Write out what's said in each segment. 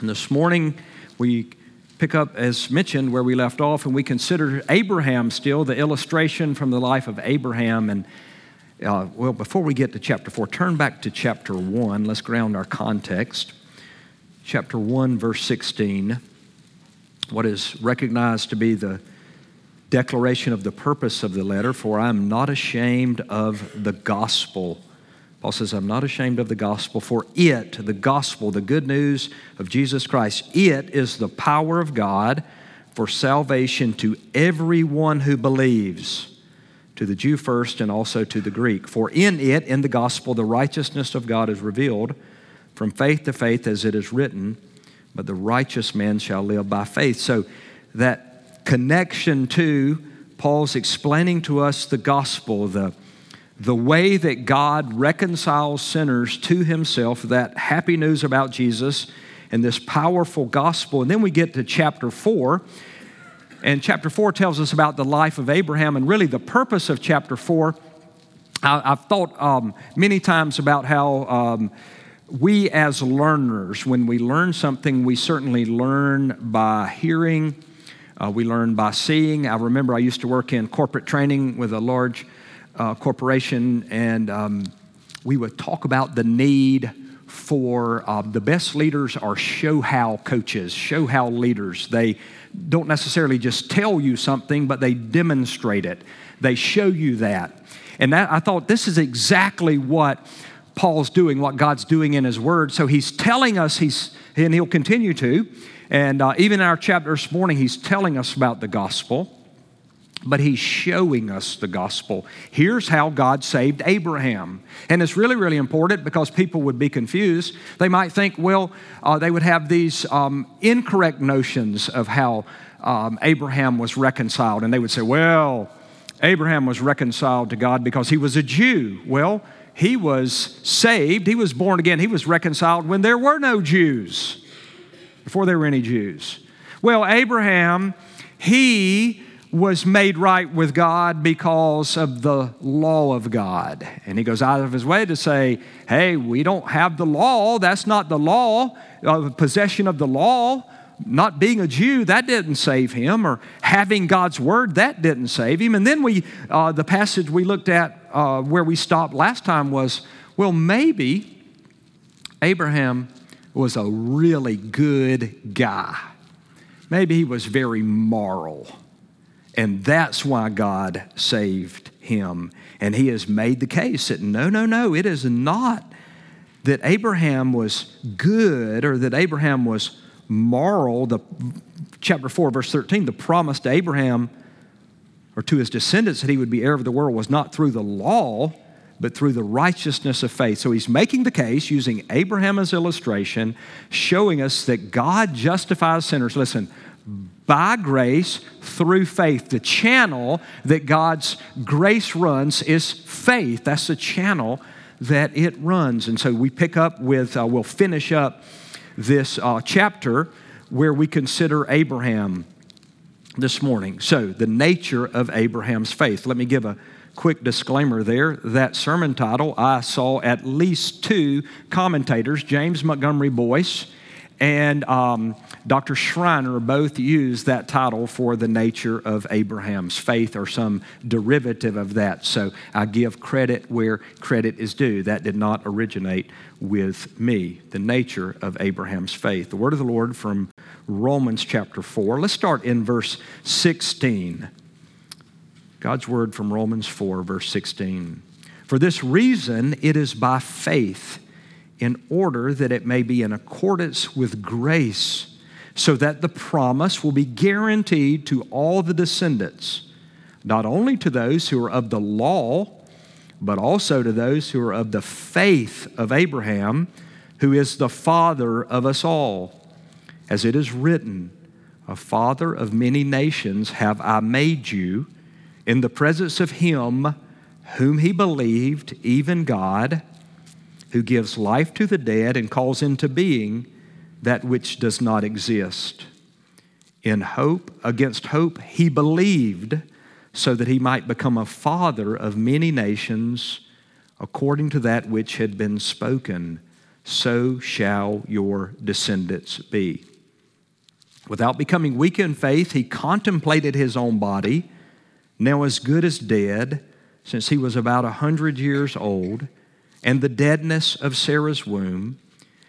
And this morning, we pick up, as mentioned, where we left off, and we consider Abraham still, the illustration from the life of Abraham. And uh, well, before we get to chapter 4, turn back to chapter 1. Let's ground our context. Chapter 1, verse 16, what is recognized to be the declaration of the purpose of the letter For I am not ashamed of the gospel Paul says, I'm not ashamed of the gospel, for it, the gospel, the good news of Jesus Christ, it is the power of God for salvation to everyone who believes, to the Jew first and also to the Greek. For in it, in the gospel, the righteousness of God is revealed from faith to faith, as it is written, but the righteous man shall live by faith. So that connection to Paul's explaining to us the gospel, the the way that God reconciles sinners to himself, that happy news about Jesus and this powerful gospel. And then we get to chapter 4. And chapter 4 tells us about the life of Abraham. And really, the purpose of chapter 4, I, have thought um, many times about how um, we as learners, when we learn something, we certainly learn by hearing, uh, we learn by seeing. I remember I used to work in corporate training with a large uh, corporation, and um, we would talk about the need for uh, the best leaders are show how coaches, show how leaders. They don't necessarily just tell you something, but they demonstrate it. They show you that. And that, I thought this is exactly what Paul's doing, what God's doing in His Word. So He's telling us, he's, and He'll continue to. And uh, even in our chapter this morning, He's telling us about the gospel but he's showing us the gospel. Here's how God saved Abraham. And it's really, really important because people would be confused. They might think, well, uh, they would have these um, incorrect notions of how um, Abraham was reconciled. And they would say, well, Abraham was reconciled to God because he was a Jew. Well, he was saved, he was born again, he was reconciled when there were no Jews, before there were any Jews. Well, Abraham, he was made right with God because of the law of God. And he goes out of his way to say, hey, we don't have the law. That's not the law, uh, possession of the law. Not being a Jew, that didn't save him, or having God's word, that didn't save him. And then we, uh, the passage we looked at uh, where we stopped last time was, well, maybe Abraham was a really good guy. Maybe he was very moral. And that's why God saved him. And he has made the case that no, no, no, it is not that Abraham was good or that Abraham was moral. The chapter 4, verse 13, the promise to Abraham or to his descendants that he would be heir of the world was not through the law, but through the righteousness of faith. So he's making the case using Abraham as illustration, showing us that God justifies sinners. Listen, by grace through faith. The channel that God's grace runs is faith. That's the channel that it runs. And so we pick up with, uh, we'll finish up this uh, chapter where we consider Abraham this morning. So, the nature of Abraham's faith. Let me give a quick disclaimer there. That sermon title, I saw at least two commentators, James Montgomery Boice and um, Dr. Schreiner both use that title for the nature of Abraham's faith or some derivative of that. So I give credit where credit is due. That did not originate with me, the nature of Abraham's faith. The word of the Lord from Romans chapter 4. Let's start in verse 16. God's word from Romans 4, verse 16. For this reason, it is by faith in order that it may be in accordance with grace, so that the promise will be guaranteed to all the descendants, not only to those who are of the law, but also to those who are of the faith of Abraham, who is the father of us all. As it is written, A father of many nations have I made you in the presence of him whom he believed, even God who gives life to the dead and calls into being that which does not exist. In hope, against hope, he believed so that he might become a father of many nations according to that which had been spoken. so shall your descendants be. Without becoming weak in faith, he contemplated his own body, now as good as dead, since he was about a hundred years old, and the deadness of Sarah's womb.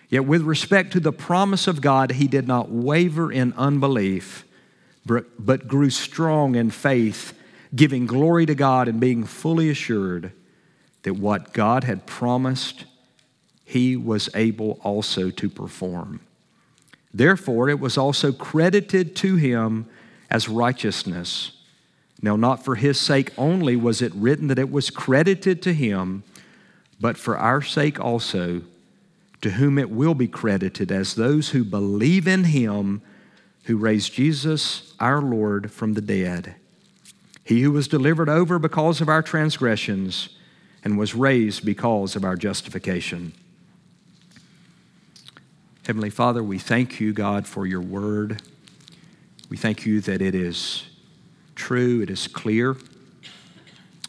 Yet, with respect to the promise of God, he did not waver in unbelief, but grew strong in faith, giving glory to God and being fully assured that what God had promised, he was able also to perform. Therefore, it was also credited to him as righteousness. Now, not for his sake only was it written that it was credited to him, but for our sake also, to whom it will be credited as those who believe in him who raised Jesus our Lord from the dead. He who was delivered over because of our transgressions and was raised because of our justification. Heavenly Father, we thank you, God, for your word. We thank you that it is true, it is clear.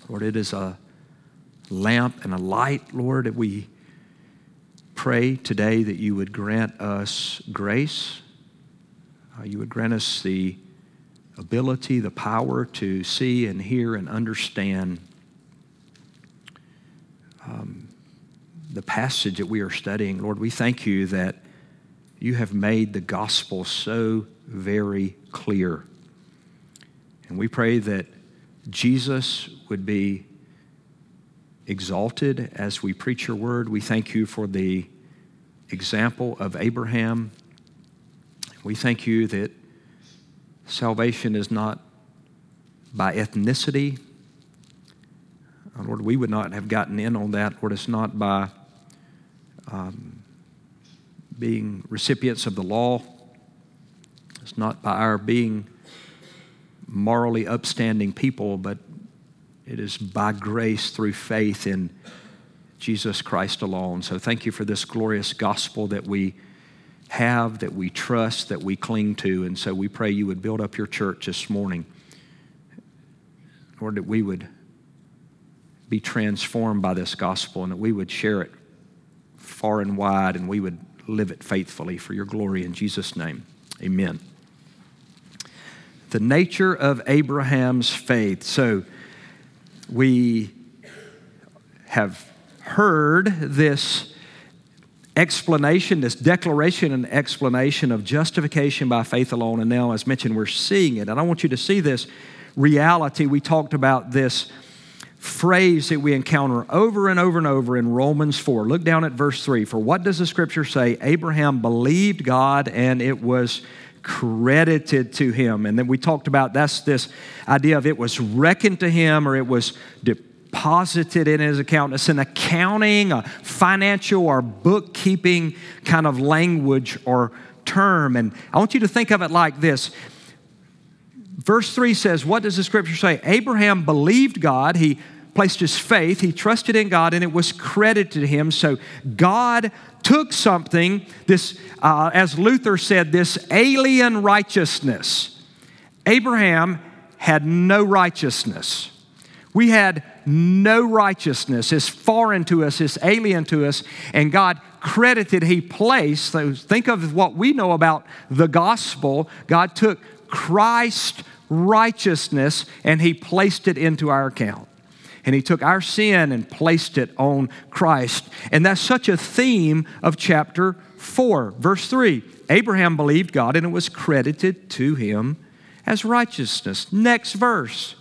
Lord, it is a lamp and a light, Lord, that we pray today that you would grant us grace. Uh, you would grant us the ability, the power to see and hear and understand um, the passage that we are studying. Lord, we thank you that you have made the gospel so very clear. And we pray that Jesus would be exalted as we preach your word. We thank you for the example of Abraham. We thank you that salvation is not by ethnicity. Lord, we would not have gotten in on that. Lord, it's not by um, being recipients of the law. It's not by our being morally upstanding people, but it is by grace through faith in Jesus Christ alone. So thank you for this glorious gospel that we have, that we trust, that we cling to. And so we pray you would build up your church this morning. Lord, that we would be transformed by this gospel and that we would share it far and wide and we would live it faithfully for your glory in Jesus' name. Amen. The nature of Abraham's faith. So we have heard this explanation, this declaration and explanation of justification by faith alone. And now, as mentioned, we're seeing it. And I want you to see this reality. We talked about this phrase that we encounter over and over and over in Romans 4. Look down at verse 3. For what does the scripture say? Abraham believed God and it was credited to him. And then we talked about that's this idea of it was reckoned to him or it was deposited in his account. It's an accounting, a financial or bookkeeping kind of language or term. And I want you to think of it like this Verse 3 says, What does the scripture say? Abraham believed God. He placed his faith, he trusted in God, and it was credited to him. So God took something, this, uh, as Luther said, this alien righteousness. Abraham had no righteousness. We had no righteousness. is foreign to us, is alien to us, and God credited, He placed. So think of what we know about the gospel. God took Christ righteousness and he placed it into our account. And he took our sin and placed it on Christ. And that's such a theme of chapter 4, verse 3. Abraham believed God and it was credited to him as righteousness. Next verse.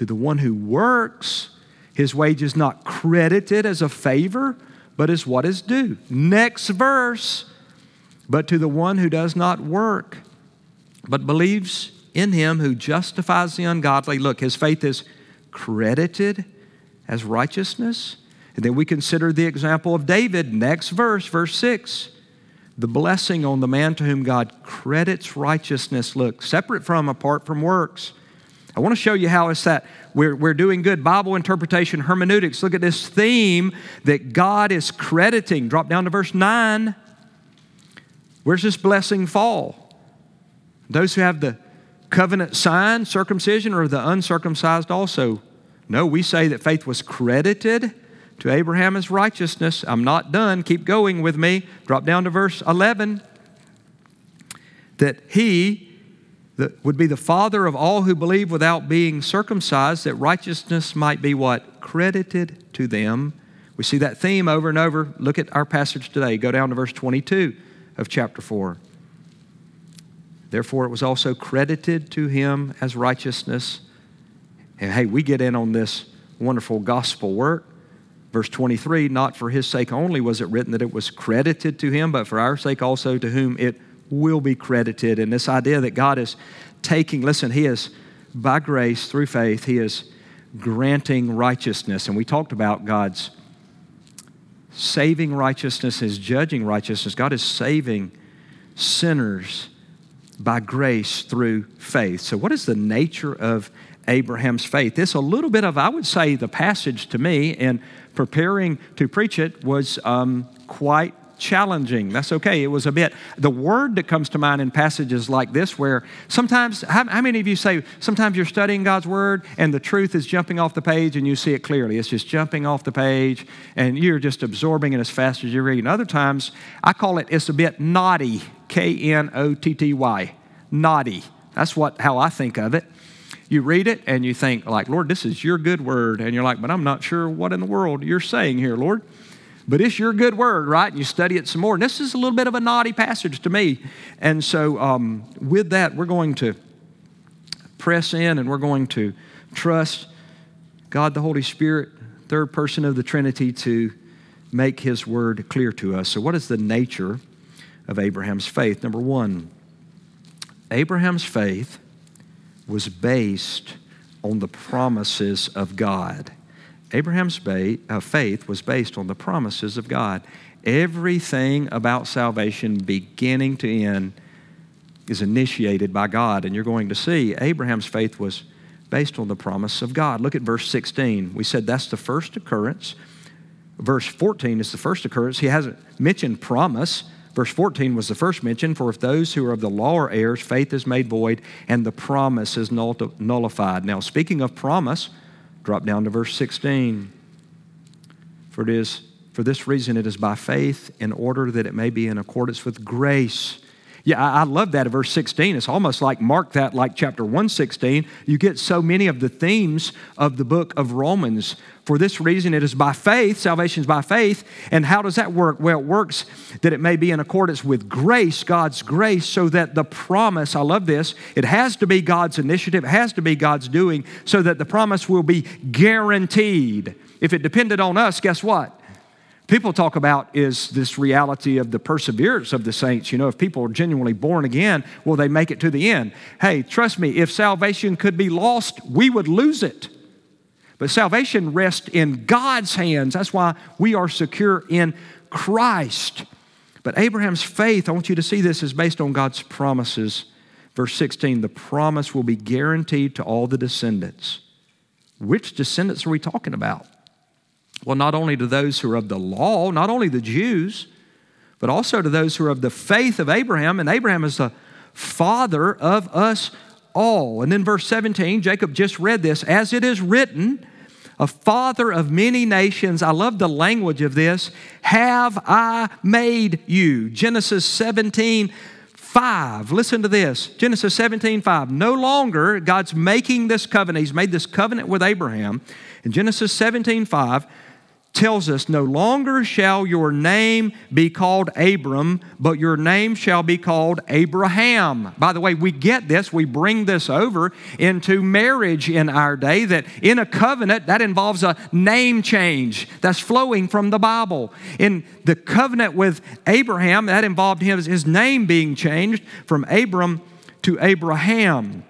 To the one who works, his wage is not credited as a favor, but as what is due. Next verse. But to the one who does not work, but believes in him who justifies the ungodly. Look, his faith is credited as righteousness. And then we consider the example of David, next verse, verse 6. The blessing on the man to whom God credits righteousness. Look, separate from, apart from works. I want to show you how it's that we're, we're doing good Bible interpretation, hermeneutics. Look at this theme that God is crediting. Drop down to verse 9. Where's this blessing fall? Those who have the covenant sign, circumcision, or the uncircumcised also? No, we say that faith was credited to Abraham as righteousness. I'm not done. Keep going with me. Drop down to verse 11. That he would be the father of all who believe without being circumcised, that righteousness might be what? Credited to them. We see that theme over and over. Look at our passage today. Go down to verse 22 of chapter 4. Therefore, it was also credited to him as righteousness. And hey, we get in on this wonderful gospel work. Verse 23 Not for his sake only was it written that it was credited to him, but for our sake also to whom it will be credited. And this idea that God is taking, listen, he is by grace through faith, he is granting righteousness. And we talked about God's saving righteousness, his judging righteousness. God is saving sinners by grace through faith. So, what is the nature of Abraham's faith? This a little bit of, I would say, the passage to me in preparing to preach it was um, quite challenging. That's okay. It was a bit, the word that comes to mind in passages like this, where sometimes, how, how, many of you say, sometimes you're studying God's word and the truth is jumping off the page and you see it clearly? It's just jumping off the page and you're just absorbing it as fast as you're reading. Other times, I call it, it's a bit knotty. K N O T T Y, Knotty. That's what, how I think of it you read it and you think like lord this is your good word and you're like but i'm not sure what in the world you're saying here lord but it's your good word, right? And you study it some more. And this is a little bit of a knotty passage to me. And so, um, with that, we're going to press in and we're going to trust God the Holy Spirit, third person of the Trinity, to make His word clear to us. So, what is the nature of Abraham's faith? Number one, Abraham's faith was based on the promises of God. Abraham's uh, faith was based on the promises of God. Everything about salvation, beginning to end, is initiated by God. And you're going to see Abraham's faith was based on the promise of God. Look at verse 16. We said that's the first occurrence. Verse 14 is the first occurrence. He hasn't mentioned promise. Verse 14 was the first mention, for if those who are of the law are heirs, faith is made void and the promise is nullified. Now, speaking of promise, Drop down to verse 16. For it is for this reason it is by faith in order that it may be in accordance with grace. Yeah, I, love that at verse 16. It's almost like mark that like chapter 116. You get so many of the themes of the book of Romans. For this reason, it is by faith, salvation is by faith. And how does that work? Well, it works that it may be in accordance with grace, God's grace, so that the promise, I love this, it has to be God's initiative, it has to be God's doing, so that the promise will be guaranteed. If it depended on us, guess what? People talk about is this reality of the perseverance of the saints. You know, if people are genuinely born again, will they make it to the end? Hey, trust me, if salvation could be lost, we would lose it. But salvation rests in God's hands. That's why we are secure in Christ. But Abraham's faith, I want you to see this, is based on God's promises. Verse 16 the promise will be guaranteed to all the descendants. Which descendants are we talking about? Well, not only to those who are of the law, not only the Jews, but also to those who are of the faith of Abraham. And Abraham is the father of us all. And then verse 17, Jacob just read this as it is written, a father of many nations. I love the language of this. Have I made you? Genesis 17, 5. Listen to this. Genesis 17, 5. No longer, God's making this covenant. He's made this covenant with Abraham. In Genesis 17, 5, tells us, No longer shall your name be called Abram, but your name shall be called Abraham. By the way, we get this, we bring this over into marriage in our day, that in a covenant, that involves a name change that's flowing from the Bible. In the covenant with Abraham, that involved his, his name being changed from Abram to Abraham.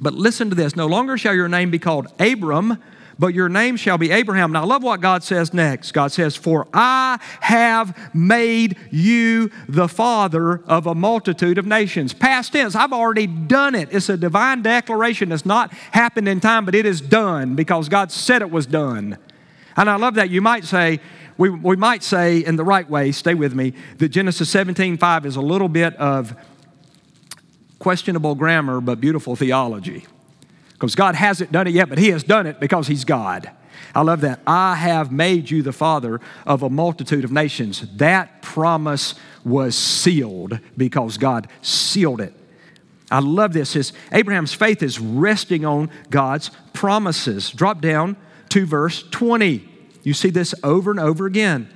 But listen to this no longer shall your name be called Abram but your name shall be Abraham. Now, I love what God says next. God says, For I have made you the father of a multitude of nations. Past tense, I've already done it. It's a divine declaration. It's not happened in time, but it is done because God said it was done. And I love that. You might say, we, we might say in the right way, stay with me, that Genesis 17 5 is a little bit of questionable grammar, but beautiful theology. Because God hasn't done it yet, but He has done it because He's God. I love that. I have made you the father of a multitude of nations. That promise was sealed because God sealed it. I love this. His, Abraham's faith is resting on God's promises. Drop down to verse 20. You see this over and over again.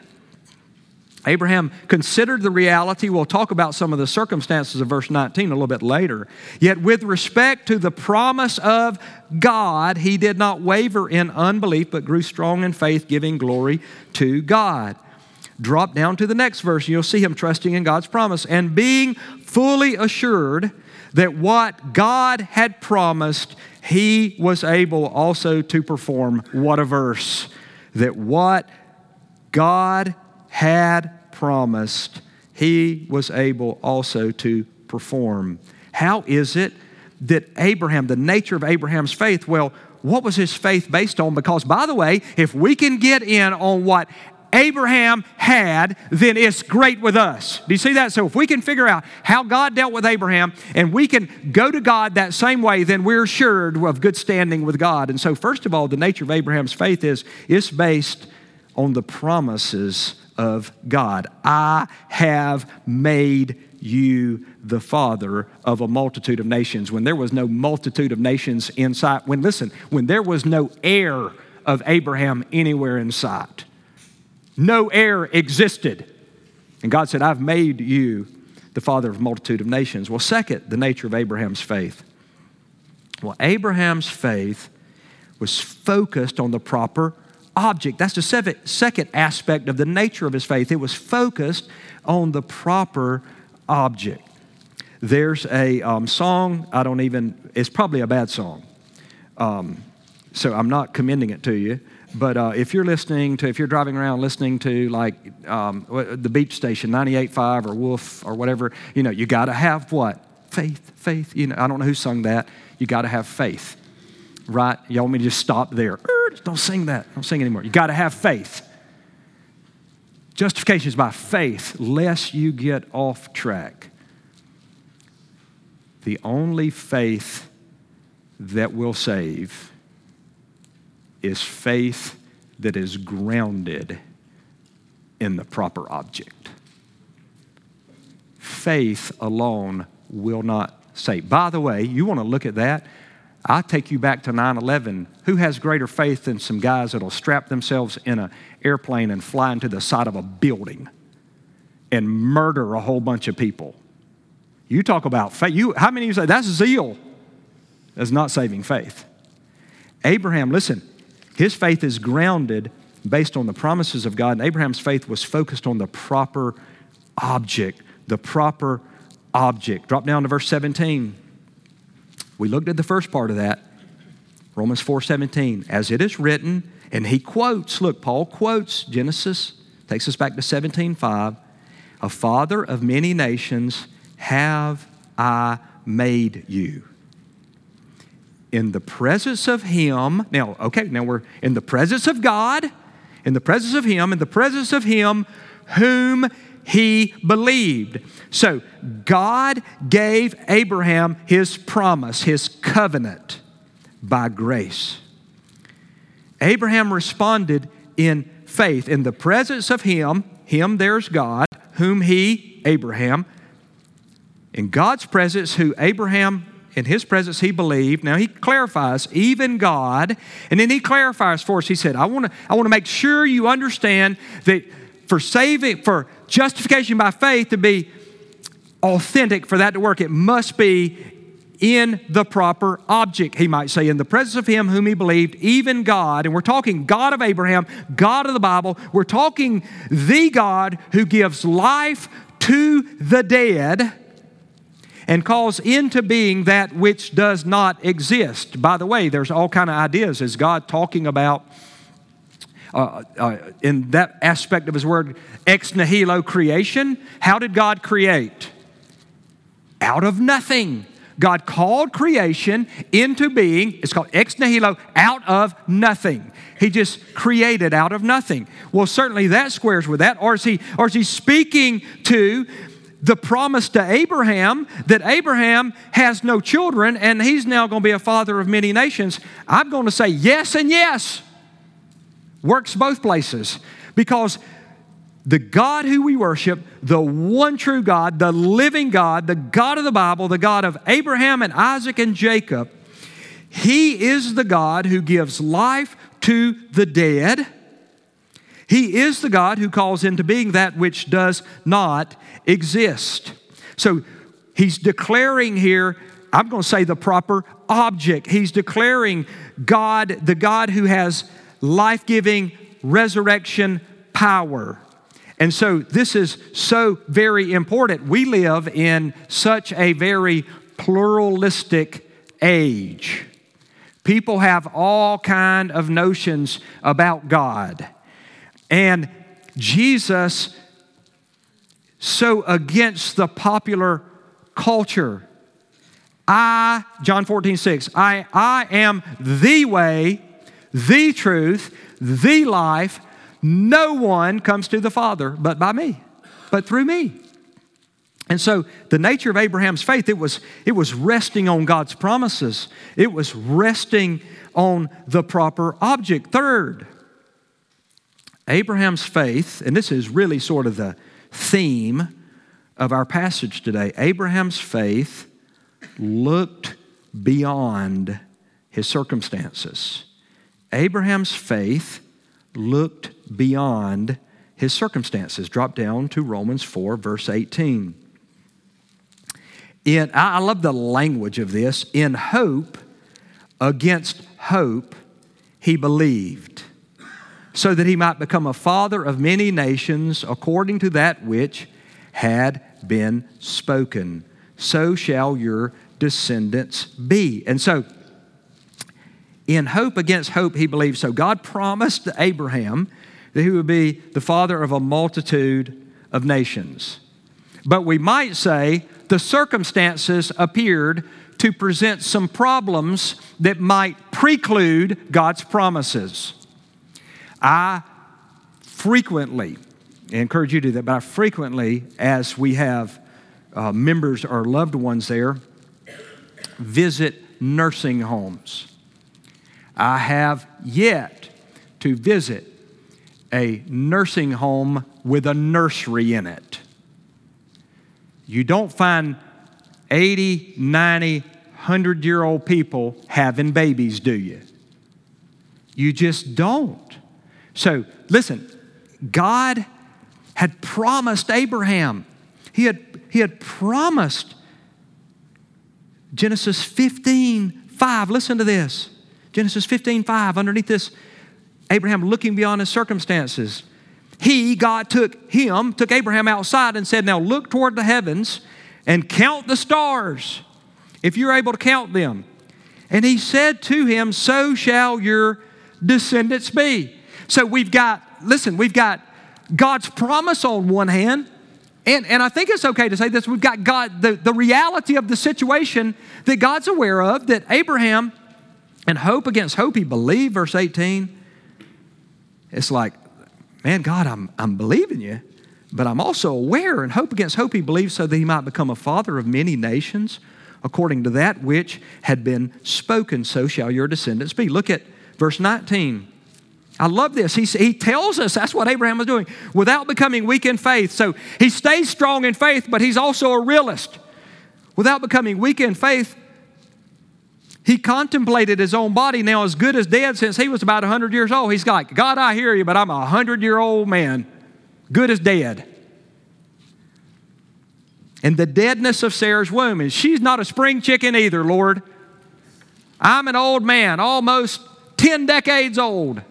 Abraham considered the reality. We'll talk about some of the circumstances of verse 19 a little bit later. Yet, with respect to the promise of God, he did not waver in unbelief, but grew strong in faith, giving glory to God. Drop down to the next verse, and you'll see him trusting in God's promise and being fully assured that what God had promised, he was able also to perform. What a verse! That what God had promised, he was able also to perform. How is it that Abraham, the nature of Abraham's faith, well, what was his faith based on? Because, by the way, if we can get in on what Abraham had, then it's great with us. Do you see that? So if we can figure out how God dealt with Abraham and we can go to God that same way, then we're assured of good standing with God. And so, first of all, the nature of Abraham's faith is it's based on the promises of God. I have made you the father of a multitude of nations. When there was no multitude of nations in sight, when, listen, when there was no heir of Abraham anywhere in sight no heir existed. And God said, I've made you the father of a multitude of nations. Well, second, the nature of Abraham's faith. Well, Abraham's faith was focused on the proper object. That's the second aspect of the nature of his faith. It was focused on the proper object. There's a um, song, I don't even, it's probably a bad song. Um, so I'm not commending it to you. But uh, if you're listening to, if you're driving around listening to like um, the beach station, 98.5 or Wolf or whatever, you know, you got to have what? Faith, faith. You know, I don't know who sung that. You got to have faith, right? Y'all want me to just stop there? Don't sing that. Don't sing anymore. You got to have faith. Justification is by faith, lest you get off track. The only faith that will save is faith that is grounded in the proper object. Faith alone will not save. By the way, you want to look at that? I take you back to 9 11. Who has greater faith than some guys that'll strap themselves in an airplane and fly into the side of a building and murder a whole bunch of people? You talk about faith. You, how many of you say that's zeal? That's not saving faith. Abraham, listen, his faith is grounded based on the promises of God, and Abraham's faith was focused on the proper object, the proper object. Drop down to verse 17. We looked at the first part of that. Romans 4:17, as it is written, and he quotes, look, Paul quotes Genesis, takes us back to 17:5, a father of many nations have I made you in the presence of Him. Now, okay, now we're in the presence of God, in the presence of Him, in the presence of Him whom he believed. So, God gave Abraham his promise, his covenant by grace. Abraham responded in faith. In the presence of him, him there's God, whom he, Abraham, in God's presence, who Abraham in his presence he believed. Now he clarifies, even God, and then he clarifies for us. He said, I want to I want to make sure you understand that for saving, for justification by faith to be authentic, for that to work, it must be in the proper object, he might say, in the presence of him whom he believed, even God. And we're talking God of Abraham, God of the Bible. We're talking the God who gives life to the dead and calls into being that which does not exist. By the way, there's all kind of ideas. Is God talking about uh, uh, in that aspect of His word ex nihilo creation? How did God create? Out of nothing. God called creation into being. It's called ex nihilo, out of nothing. He just created out of nothing. Well, certainly that squares with that. Or is he, or is he speaking to the promise to Abraham that Abraham has no children and he's now going to be a father of many nations, I'm going to say yes and yes. Works both places because the God who we worship, the one true God, the living God, the God of the Bible, the God of Abraham and Isaac and Jacob, He is the God who gives life to the dead. He is the God who calls into being that which does not exist. So He's declaring here, I'm going to say the proper object. He's declaring God, the God who has life giving resurrection power. And so this is so very important. We live in such a very pluralistic age. People have all kind of notions about God. And Jesus so against the popular culture. I, John 14, 6, I, I am the way, the truth, the life. No one comes to the Father but by me, but through me. And so the nature of Abraham's faith, it was, it was resting on God's promises. It was resting on the proper object. Third, Abraham's faith, and this is really sort of the theme of our passage today. Abraham's faith looked beyond his circumstances. Abraham's faith looked beyond his circumstances. Drop down to Romans 4, verse 18. In, I love the language of this. In hope, against hope, he believed, so that he might become a father of many nations according to that which had been spoken. So shall your descendants be. And so, in hope against hope, he believed. So, God promised Abraham that he would be the father of a multitude of nations. But we might say the circumstances appeared to present some problems that might preclude God's promises. I frequently encourage you to do that, but I frequently, as we have uh, members or loved ones there, visit nursing homes. I have yet to visit a nursing home with a nursery in it. You don't find 80, 90, 100 year old people having babies, do you? You just don't. So, listen, God had promised Abraham, He had, he had promised Genesis 15 5. Listen to this. Genesis 15 5. Underneath this, Abraham looking beyond his circumstances. He, God, took him, took Abraham outside and said, Now look toward the heavens and count the stars, if you're able to count them. And he said to him, So shall your descendants be. So we've got, listen, we've got God's promise on one hand, and, and I think it's okay to say this. We've got God, the, the reality of the situation that God's aware of, that Abraham, and hope against hope, he believed, verse 18. It's like, man, God, I'm, I'm believing you, but I'm also aware, and hope against hope, he believed so that he might become a father of many nations, according to that which had been spoken, so shall your descendants be. Look at verse 19. I love this. He, he tells us that's what Abraham was doing without becoming weak in faith. So he stays strong in faith, but he's also a realist. Without becoming weak in faith, he contemplated his own body now as good as dead since he was about 100 years old. He's like, God, I hear you, but I'm a 100 year old man, good as dead. And the deadness of Sarah's womb, and she's not a spring chicken either, Lord. I'm an old man, almost 10 decades old.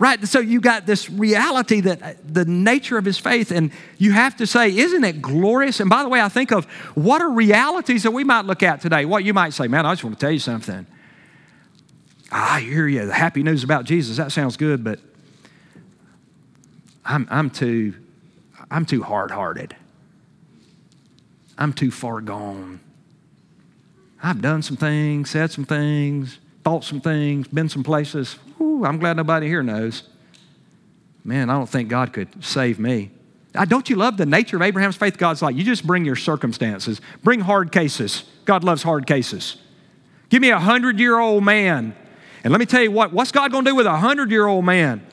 Right? So you got this reality that uh, the nature of his faith, and you have to say, isn't it glorious? And by the way, I think of what are realities that we might look at today. What you might say, man, I just want to tell you something. I hear you, the happy news about Jesus, that sounds good, but I'm, I'm too, I'm too hard-hearted. I'm too far gone. I've done some things, said some things, thought some things, been some places. Ooh, I'm glad nobody here knows. Man, I don't think God could save me. Uh, don't you love the nature of Abraham's faith? God's like, you just bring your circumstances, bring hard cases. God loves hard cases. Give me a hundred year old man, And let me tell you what, what's God going to do with a 100 year old man?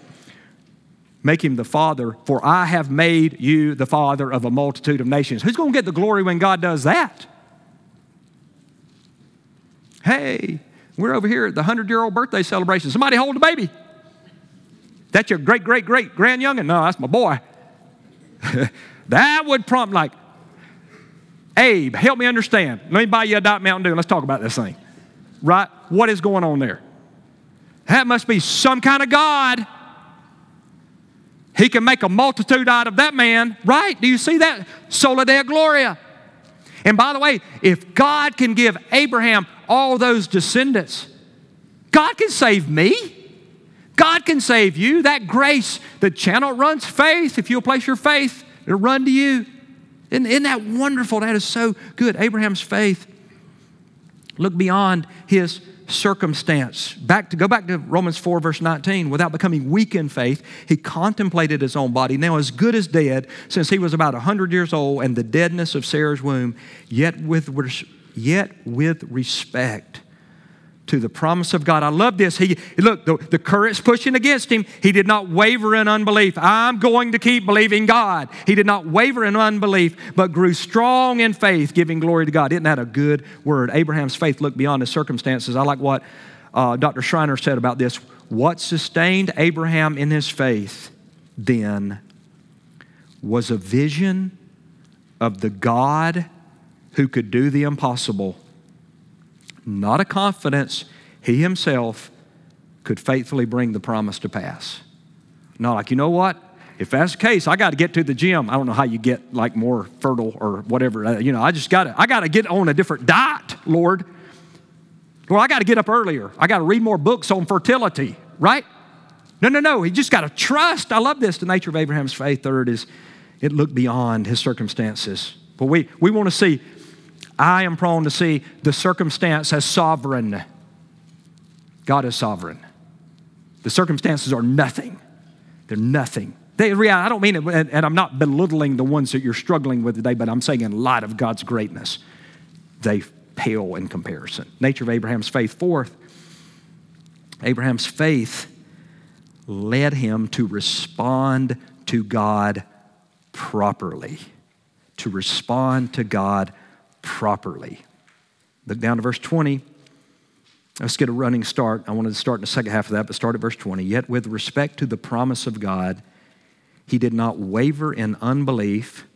Make him the father, for I have made you the father of a multitude of nations. Who's going to get the glory when God does that? Hey, we're over here at the 100 year old birthday celebration. Somebody hold the baby. That's your great, great, great grand youngin'? No, that's my boy. that would prompt, like, Abe, help me understand. Let me buy you a Diet Mountain Dew let's talk about this thing. Right? What is going on there? That must be some kind of God. He can make a multitude out of that man, right? Do you see that? Sola Gloria. And by the way, if God can give Abraham all those descendants, God can save me. God can save you. That grace, the channel runs faith. If you'll place your faith, it'll run to you. Isn't, isn't that wonderful? That is so good. Abraham's faith Look beyond his circumstance. Back to go back to Romans 4, verse 19. Without becoming weak in faith, he contemplated his own body, now as good as dead, since he was about 100 years old, and the deadness of Sarah's womb, yet with, yet with respect to the promise of God. I love this. He look, the, the current's pushing against him. He did not waver in unbelief. I'm going to keep believing God. He did not waver in unbelief, but grew strong in faith, giving glory to God. Isn't that a good word? Abraham's faith looked beyond his circumstances. I like what uh, Dr. Schreiner said about this. What sustained Abraham in his faith then was a vision of the God who could do the impossible not a confidence he himself could faithfully bring the promise to pass. Not like, you know what? If that's the case, I got to get to the gym. I don't know how you get like more fertile or whatever. Uh, you know, I just got to, I got to get on a different diet, Lord. Well, I got to get up earlier. I got to read more books on fertility, right? No, no, no. He just got to trust. I love this. The nature of Abraham's faith. Third is it looked beyond his circumstances. But we, we want to see I am prone to see the circumstance as sovereign. God is sovereign. The circumstances are nothing. They're nothing. They, I don't mean it, and I'm not belittling the ones that you're struggling with today, but I'm saying in light of God's greatness, they pale in comparison. Nature of Abraham's faith. Fourth, Abraham's faith led him to respond to God properly. To respond to God properly. Look down to verse 20. Let's get a running start. I wanted to start in the second half of that, but start at verse 20. Yet, with respect to the promise of God, he did not waver in unbelief,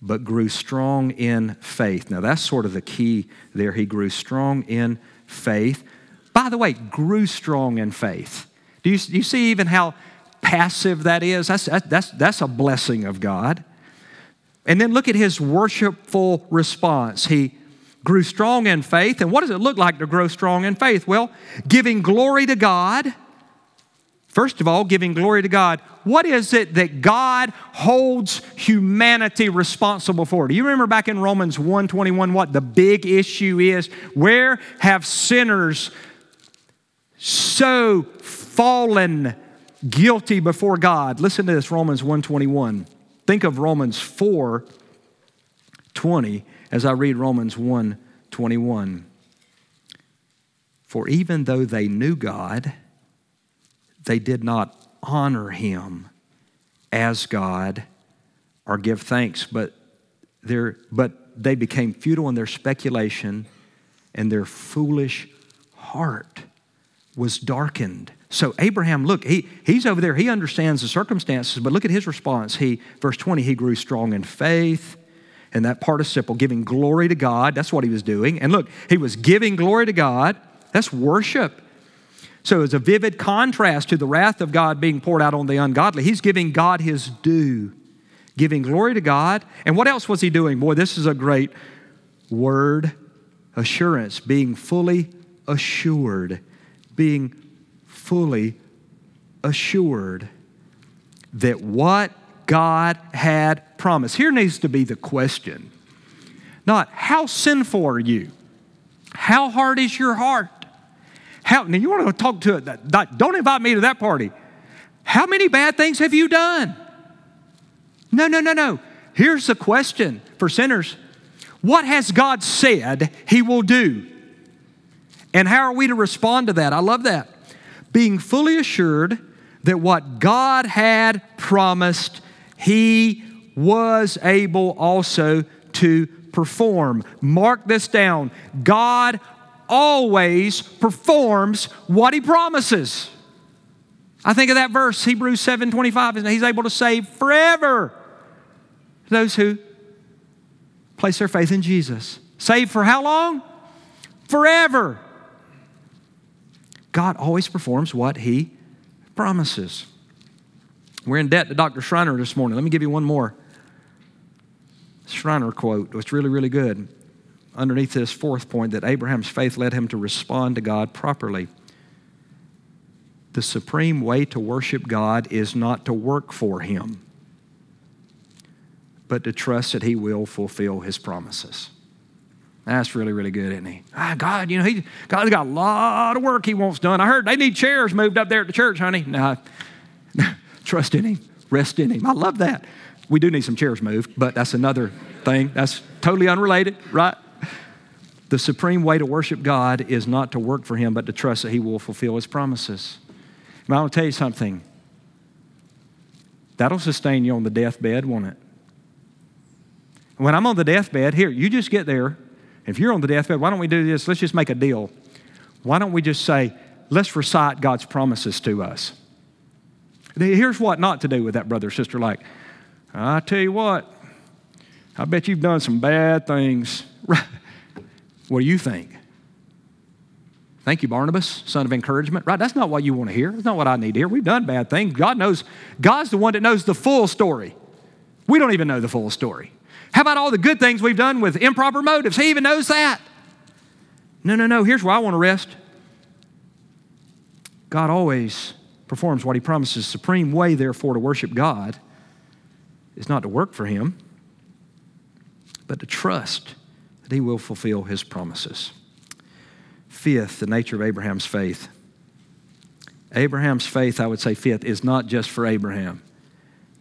but grew strong in faith. Now, that's sort of the key there. He grew strong in faith. By the way, grew strong in faith. Do you, do you see even how passive that is? That's, that's, that's a blessing of God. And then look at his worshipful response. He grew strong in faith. And what does it look like to grow strong in faith? Well, giving glory to God. First of all, giving glory to God. What is it that God holds humanity responsible for? Do you remember back in Romans 1:21 what the big issue is? Where have sinners so fallen guilty before God? Listen to this Romans 121. Think of Romans 4 20 as I read Romans 1 21. For even though they knew God, they did not honor him as God or give thanks, but, but they became futile in their speculation, and their foolish heart was darkened. So Abraham, look, he, he's over there. He understands the circumstances, but look at his response. He, verse 20, he grew strong in faith. And that participle, giving glory to God, that's what he was doing. And look, he was giving glory to God. That's worship. So it's a vivid contrast to the wrath of God being poured out on the ungodly. He's giving God his due, giving glory to God. And what else was he doing? Boy, this is a great word assurance, being fully assured, being fully assured that what God had promised. Here needs to be the question not how sinful are you? How hard is your heart? How, now you want to talk to it, don't invite me to that party. How many bad things have you done? No, no, no, no. Here's the question for sinners What has God said He will do? And how are we to respond to that? I love that. Being fully assured that what God had promised, He was able also to perform. Mark this down. God always performs what He promises. I think of that verse, Hebrews 7 25, and He's able to save forever those who place their faith in Jesus. Save for how long? Forever. God always performs what He promises. We're in debt to Dr. Schreiner this morning. Let me give you one more Schreiner quote. It's really, really good. Underneath this fourth point, that Abraham's faith led him to respond to God properly. The supreme way to worship God is not to work for Him, but to trust that He will fulfill His promises. That's really, really good, isn't he? Ah, God, you know, he, God's got a lot of work he wants done. I heard they need chairs moved up there at the church, honey. No, trust in him, rest in him. I love that. We do need some chairs moved, but that's another thing. That's totally unrelated, right? The supreme way to worship God is not to work for him, but to trust that he will fulfill his promises. And I want to tell you something. That'll sustain you on the deathbed, won't it? When I'm on the deathbed, here, you just get there if you're on the deathbed, why don't we do this? Let's just make a deal. Why don't we just say, let's recite God's promises to us? Here's what not to do with that brother or sister. Like, I tell you what, I bet you've done some bad things. what do you think? Thank you, Barnabas, son of encouragement. Right? That's not what you want to hear. That's not what I need to hear. We've done bad things. God knows, God's the one that knows the full story. We don't even know the full story. How about all the good things we've done with improper motives? He even knows that. No, no, no. Here's where I want to rest. God always performs what he promises. Supreme way, therefore, to worship God is not to work for him, but to trust that he will fulfill his promises. Fifth, the nature of Abraham's faith. Abraham's faith, I would say, fifth, is not just for Abraham.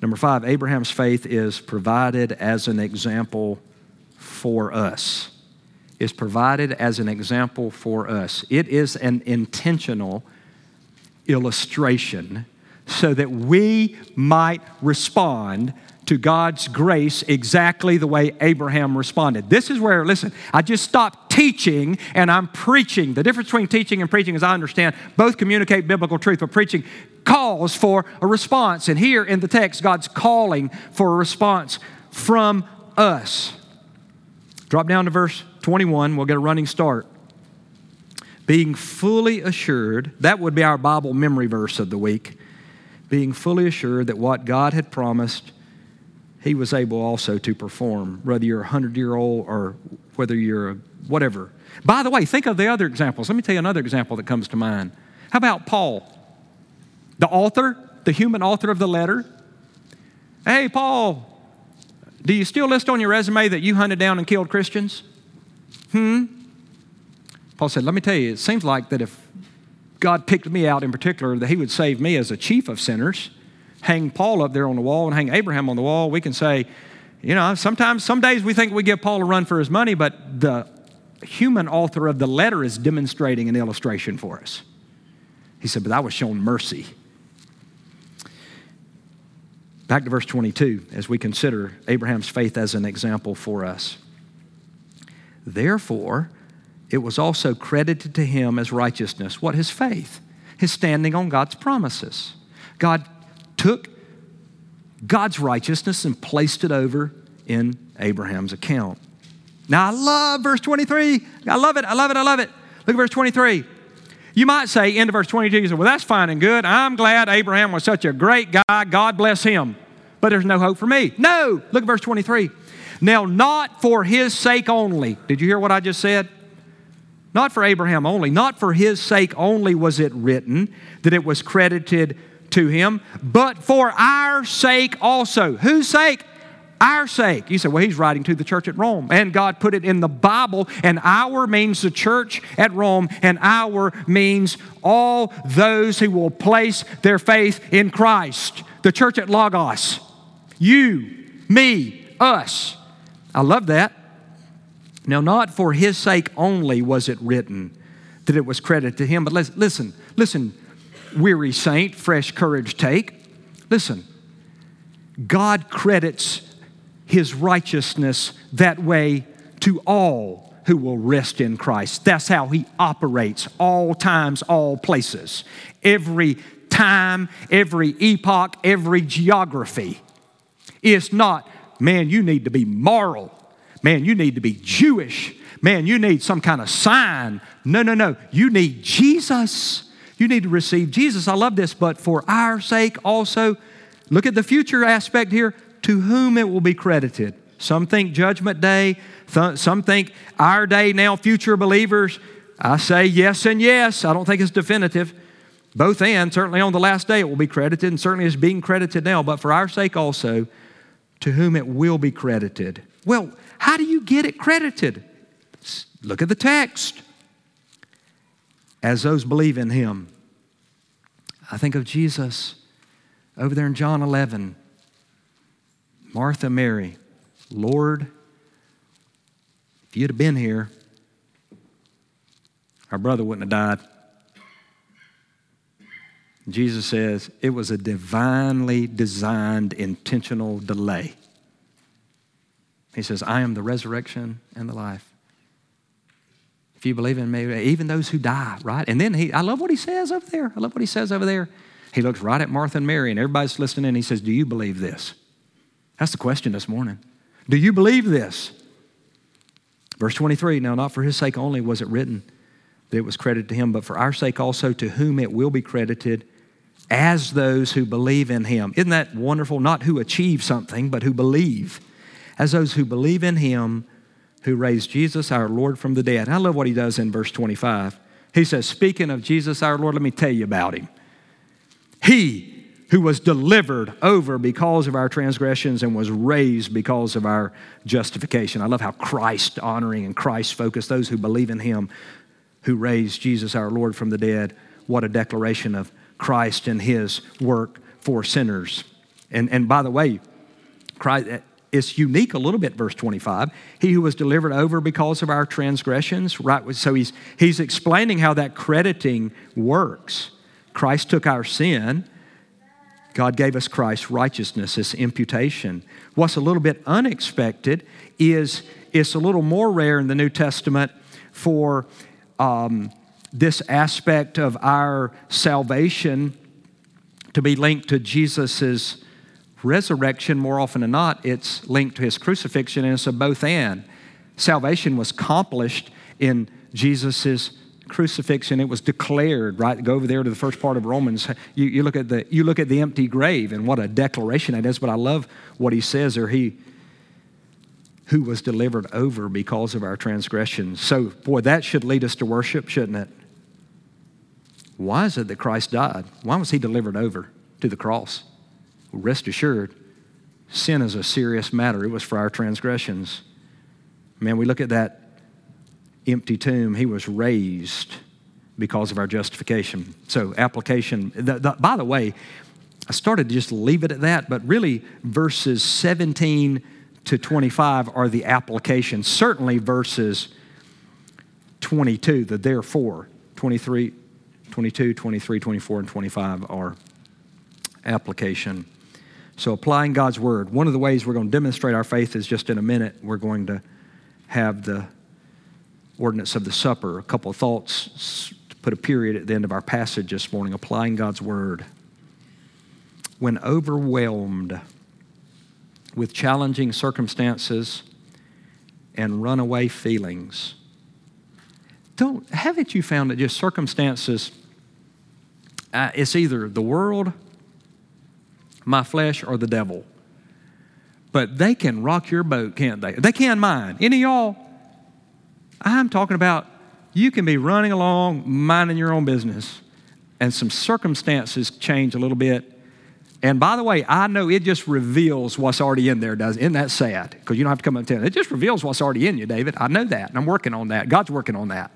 Number five, Abraham's faith is provided as an example for us. Is provided as an example for us. It is an intentional illustration so that we might respond to God's grace exactly the way Abraham responded. This is where, listen, I just stopped teaching and I'm preaching. The difference between teaching and preaching, as I understand, both communicate biblical truth, but preaching calls for a response. And here in the text, God's calling for a response from us. Drop down to verse 21, we'll get a running start. Being fully assured, that would be our Bible memory verse of the week. Being fully assured that what God had promised, he was able also to perform, whether you're a 100 year old or whether you're a whatever. By the way, think of the other examples. Let me tell you another example that comes to mind. How about Paul, the author, the human author of the letter? Hey, Paul, do you still list on your resume that you hunted down and killed Christians? Hmm? Paul said, Let me tell you, it seems like that if God picked me out in particular, that he would save me as a chief of sinners hang Paul up there on the wall and hang Abraham on the wall, we can say, you know, sometimes, some days we think we give Paul a run for his money, but the human author of the letter is demonstrating an illustration for us. He said, but I was shown mercy. Back to verse 22 as we consider Abraham's faith as an example for us. Therefore, it was also credited to him as righteousness. What? His faith, his standing on God's promises. God took God's righteousness and placed it over in Abraham's account. Now, I love verse 23. I love it. I love it. I love it. Look at verse 23. You might say, end of verse 22, you say, well, that's fine and good. I'm glad Abraham was such a great guy. God bless him. But there's no hope for me. No. Look at verse 23. Now, not for his sake only. Did you hear what I just said? Not for Abraham only. Not for his sake only was it written that it was credited to him, but for our sake also. Whose sake? Our sake. You say, well, he's writing to the church at Rome. And God put it in the Bible, and our means the church at Rome, and our means all those who will place their faith in Christ. The church at Logos. You, me, us. I love that. Now, not for his sake only was it written that it was credited to him. But listen, listen, weary saint, fresh courage take. Listen, God credits his righteousness that way to all who will rest in Christ. That's how he operates, all times, all places. Every time, every epoch, every geography. It's not, man, you need to be moral. Man, you need to be Jewish. Man, you need some kind of sign. No, no, no. You need Jesus. You need to receive Jesus. I love this, but for our sake also, look at the future aspect here to whom it will be credited. Some think judgment day, some think our day now, future believers. I say yes and yes. I don't think it's definitive. Both and, certainly on the last day it will be credited, and certainly is being credited now, but for our sake also, to whom it will be credited. Well, how do you get it credited? Look at the text as those believe in him. I think of Jesus over there in John 11. Martha, Mary, Lord, if you'd have been here, our brother wouldn't have died. Jesus says it was a divinely designed, intentional delay. He says, I am the resurrection and the life. If you believe in me, even those who die, right? And then he, I love what he says over there. I love what he says over there. He looks right at Martha and Mary, and everybody's listening, and he says, Do you believe this? That's the question this morning. Do you believe this? Verse 23 Now, not for his sake only was it written that it was credited to him, but for our sake also, to whom it will be credited as those who believe in him. Isn't that wonderful? Not who achieve something, but who believe. As those who believe in him who raised Jesus our Lord from the dead. I love what he does in verse 25. He says, Speaking of Jesus our Lord, let me tell you about him. He who was delivered over because of our transgressions and was raised because of our justification. I love how Christ honoring and Christ focused those who believe in him who raised Jesus our Lord from the dead. What a declaration of Christ and his work for sinners. And, and by the way, Christ, it's unique a little bit, verse 25. He who was delivered over because of our transgressions, right? So he's, he's explaining how that crediting works. Christ took our sin. God gave us Christ's righteousness, this imputation. What's a little bit unexpected is it's a little more rare in the New Testament for um, this aspect of our salvation to be linked to Jesus's Resurrection, more often than not, it's linked to his crucifixion, and it's a both and. Salvation was accomplished in Jesus' crucifixion. It was declared, right? Go over there to the first part of Romans. You, you, look at the, you look at the empty grave, and what a declaration it is. But I love what he says there. He who was delivered over because of our transgressions. So, boy, that should lead us to worship, shouldn't it? Why is it that Christ died? Why was he delivered over to the cross? Rest assured, sin is a serious matter. It was for our transgressions. Man, we look at that empty tomb, he was raised because of our justification. So, application, the, the, by the way, I started to just leave it at that, but really, verses 17 to 25 are the application. Certainly, verses 22, the therefore, 23, 22, 23, 24, and 25 are application. So, applying God's word. One of the ways we're going to demonstrate our faith is just in a minute. We're going to have the ordinance of the supper. A couple of thoughts to put a period at the end of our passage this morning. Applying God's word. When overwhelmed with challenging circumstances and runaway feelings, don't haven't you found that just circumstances? Uh, it's either the world my flesh or the devil. But they can rock your boat, can't they? They can mine. Any y'all? I'm talking about you can be running along, minding your own business, and some circumstances change a little bit. And by the way, I know it just reveals what's already in there, does Isn't that sad? Because you don't have to come up and tell it. It just reveals what's already in you, David. I know that, and I'm working on that. God's working on that.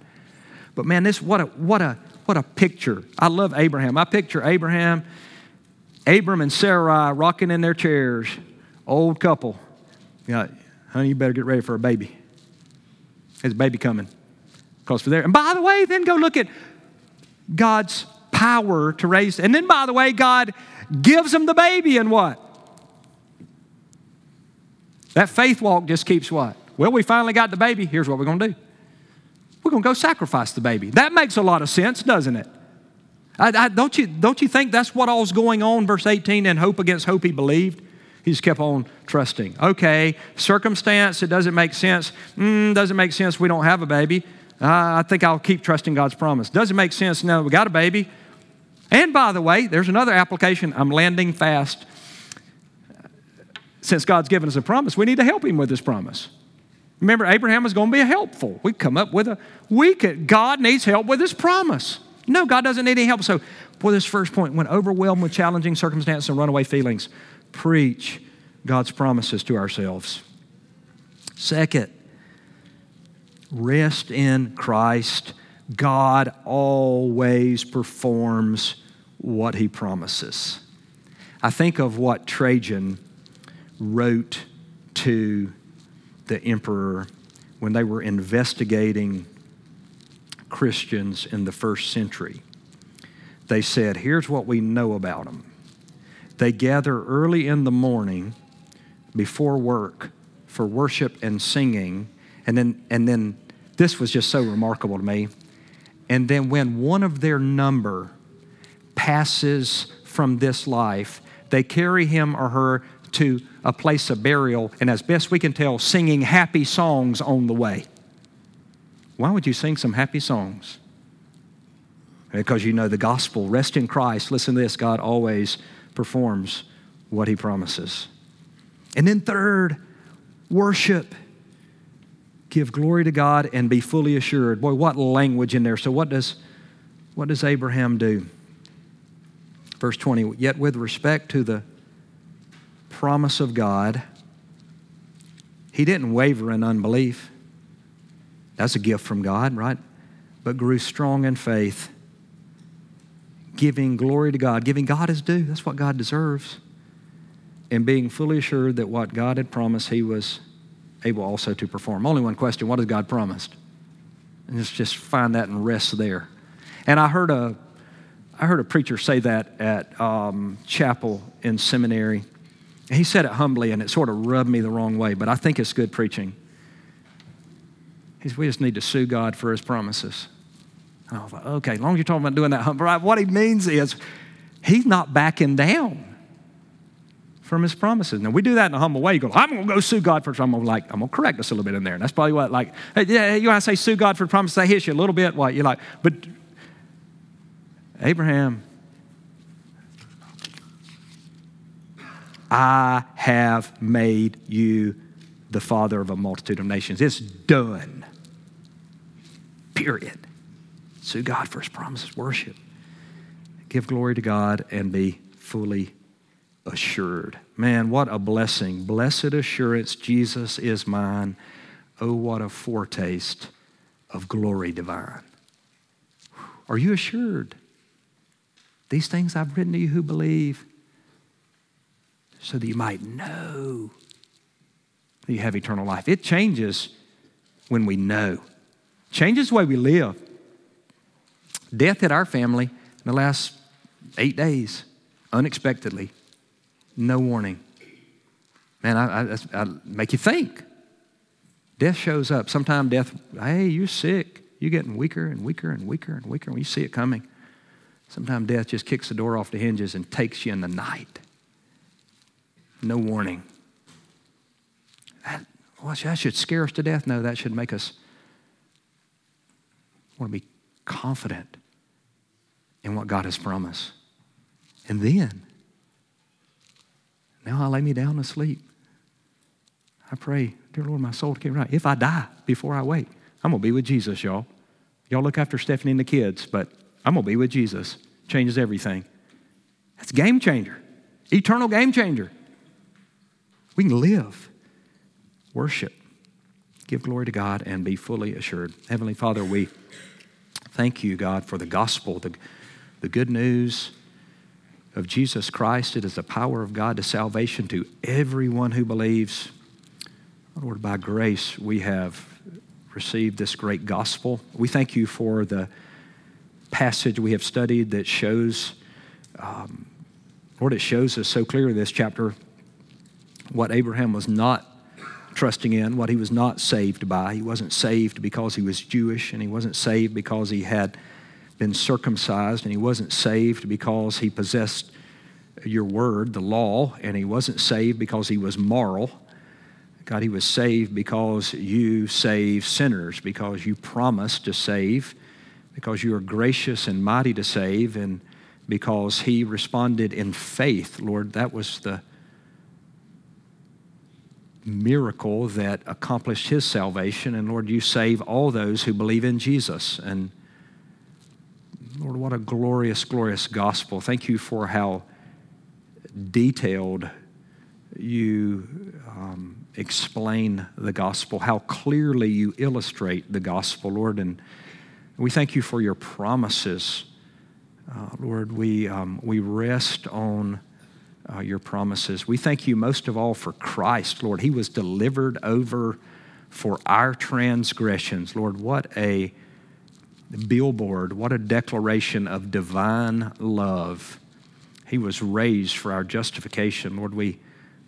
But man, this what a what a what a picture. I love Abraham. I picture Abraham Abram and Sarai rocking in their chairs, old couple. Yeah, honey, you better get ready for a baby. There's a baby coming. Because for there, and by the way, then go look at God's power to raise. And then, by the way, God gives them the baby and what? That faith walk just keeps what? Well, we finally got the baby. Here's what we're going to do we're going to go sacrifice the baby. That makes a lot of sense, doesn't it? I, I, don't, you, don't you think that's what all's going on? Verse 18, and hope against hope he believed. He just kept on trusting. Okay, circumstance, it doesn't make sense. Mm, doesn't make sense we don't have a baby. Uh, I think I'll keep trusting God's promise. Doesn't make sense, no, we got a baby. And by the way, there's another application. I'm landing fast. Since God's given us a promise, we need to help him with his promise. Remember, Abraham was going to be helpful. We come up with a, we could, God needs help with his promise. No, God doesn't need any help. So, for this first point, when overwhelmed with challenging circumstances and runaway feelings, preach God's promises to ourselves. Second, rest in Christ. God always performs what he promises. I think of what Trajan wrote to the emperor when they were investigating Christians in the first century. They said, Here's what we know about them. They gather early in the morning before work for worship and singing. And then, and then this was just so remarkable to me. And then when one of their number passes from this life, they carry him or her to a place of burial, and as best we can tell, singing happy songs on the way. Why would you sing some happy songs? Because you know the gospel. Rest in Christ. Listen to this God always performs what he promises. And then, third, worship. Give glory to God and be fully assured. Boy, what language in there. So, what does, what does Abraham do? Verse 20, yet with respect to the promise of God, he didn't waver in unbelief. That's a gift from God, right? But grew strong in faith, giving glory to God, giving God his due. That's what God deserves. And being fully assured that what God had promised, he was able also to perform. Only one question what has God promised? And let's just find that and rest there. And I heard a, I heard a preacher say that at um, chapel in seminary. He said it humbly, and it sort of rubbed me the wrong way, but I think it's good preaching. He said, We just need to sue God for his promises. And I was like, okay, as long as you're talking about doing that, right? What he means is he's not backing down from his promises. Now we do that in a humble way. You go, I'm gonna go sue God for I'm like, I'm gonna correct us a little bit in there. And that's probably what like, yeah, you wanna say sue God for promises, they hit you a little bit, what you're like, but Abraham I have made you the father of a multitude of nations. It's done. Period. Sue God for his promises, worship. Give glory to God and be fully assured. Man, what a blessing. Blessed assurance, Jesus is mine. Oh, what a foretaste of glory divine. Are you assured? These things I've written to you who believe so that you might know that you have eternal life. It changes when we know. Changes the way we live. Death hit our family in the last eight days, unexpectedly, no warning. Man, I, I, I make you think. Death shows up. Sometimes death, hey, you're sick. You're getting weaker and weaker and weaker and weaker when you see it coming. Sometimes death just kicks the door off the hinges and takes you in the night no warning. That, well, that should scare us to death. No, that should make us want to be confident in what God has promised. And then, now I lay me down to sleep. I pray, dear Lord, my soul keep right. If I die before I wake, I'm going to be with Jesus, y'all. Y'all look after Stephanie and the kids, but I'm going to be with Jesus. Changes everything. That's game changer, eternal game changer. We can live, worship, give glory to God, and be fully assured. Heavenly Father, we thank you, God, for the gospel, the, the good news of Jesus Christ. It is the power of God to salvation to everyone who believes. Lord, by grace, we have received this great gospel. We thank you for the passage we have studied that shows, um, Lord, it shows us so clearly this chapter what Abraham was not trusting in, what he was not saved by. He wasn't saved because he was Jewish, and he wasn't saved because he had been circumcised, and he wasn't saved because he possessed your word, the law, and he wasn't saved because he was moral. God, he was saved because you save sinners, because you promised to save, because you are gracious and mighty to save, and because he responded in faith. Lord, that was the miracle that accomplished his salvation. And Lord, you save all those who believe in Jesus. And Lord, what a glorious, glorious gospel. Thank you for how detailed you um, explain the gospel, how clearly you illustrate the gospel, Lord. And we thank you for your promises. Uh, Lord, we, um, we rest on uh, your promises. We thank you most of all for Christ, Lord. He was delivered over for our transgressions. Lord, what a billboard, what a declaration of divine love. He was raised for our justification. Lord, we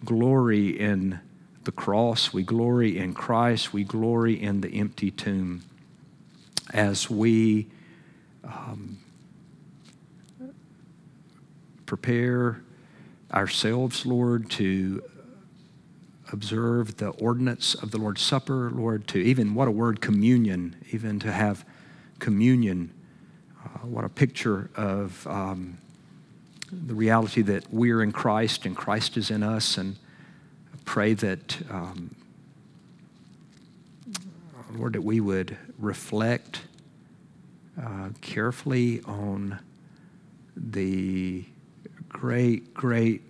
glory in the cross, we glory in Christ, we glory in the empty tomb as we um, prepare ourselves, Lord, to observe the ordinance of the Lord's Supper, Lord, to even, what a word, communion, even to have communion. Uh, what a picture of um, the reality that we're in Christ and Christ is in us. And pray that, um, Lord, that we would reflect uh, carefully on the great, great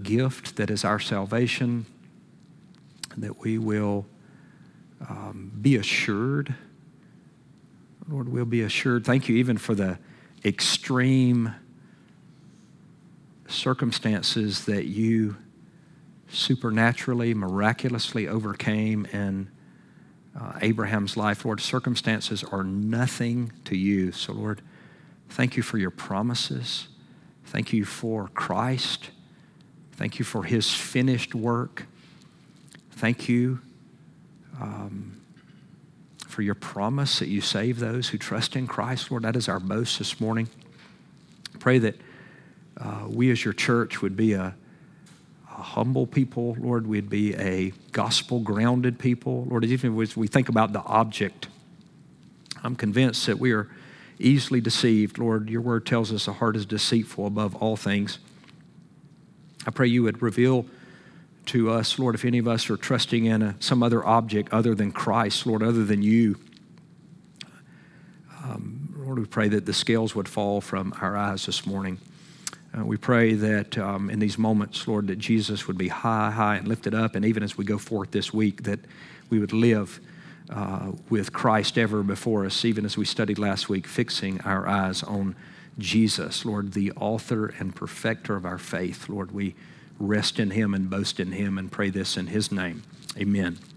gift that is our salvation, that we will um, be assured. Lord, we'll be assured. Thank you even for the extreme circumstances that you supernaturally, miraculously overcame in uh, Abraham's life. Lord, circumstances are nothing to you. So, Lord, thank you for your promises. Thank you for Christ. Thank you for his finished work. Thank you um, for your promise that you save those who trust in Christ. Lord, that is our boast this morning. Pray that uh, we as your church would be a, a, humble people, Lord. We'd be a gospel grounded people. Lord, even as we think about the object, I'm convinced that we are easily deceived. Lord, your word tells us the heart is deceitful above all things. I pray you would reveal to us, Lord, if any of us are trusting in a, some other object other than Christ, Lord, other than you. Um, Lord, we pray that the scales would fall from our eyes this morning. Uh, we pray that um, in these moments, Lord, that Jesus would be high, high and lifted up. And even as we go forth this week, that we would live uh, with Christ ever before us, even as we studied last week, fixing our eyes on Jesus, Lord, the author and perfecter of our faith. Lord, we rest in him and boast in him and pray this in his name. Amen.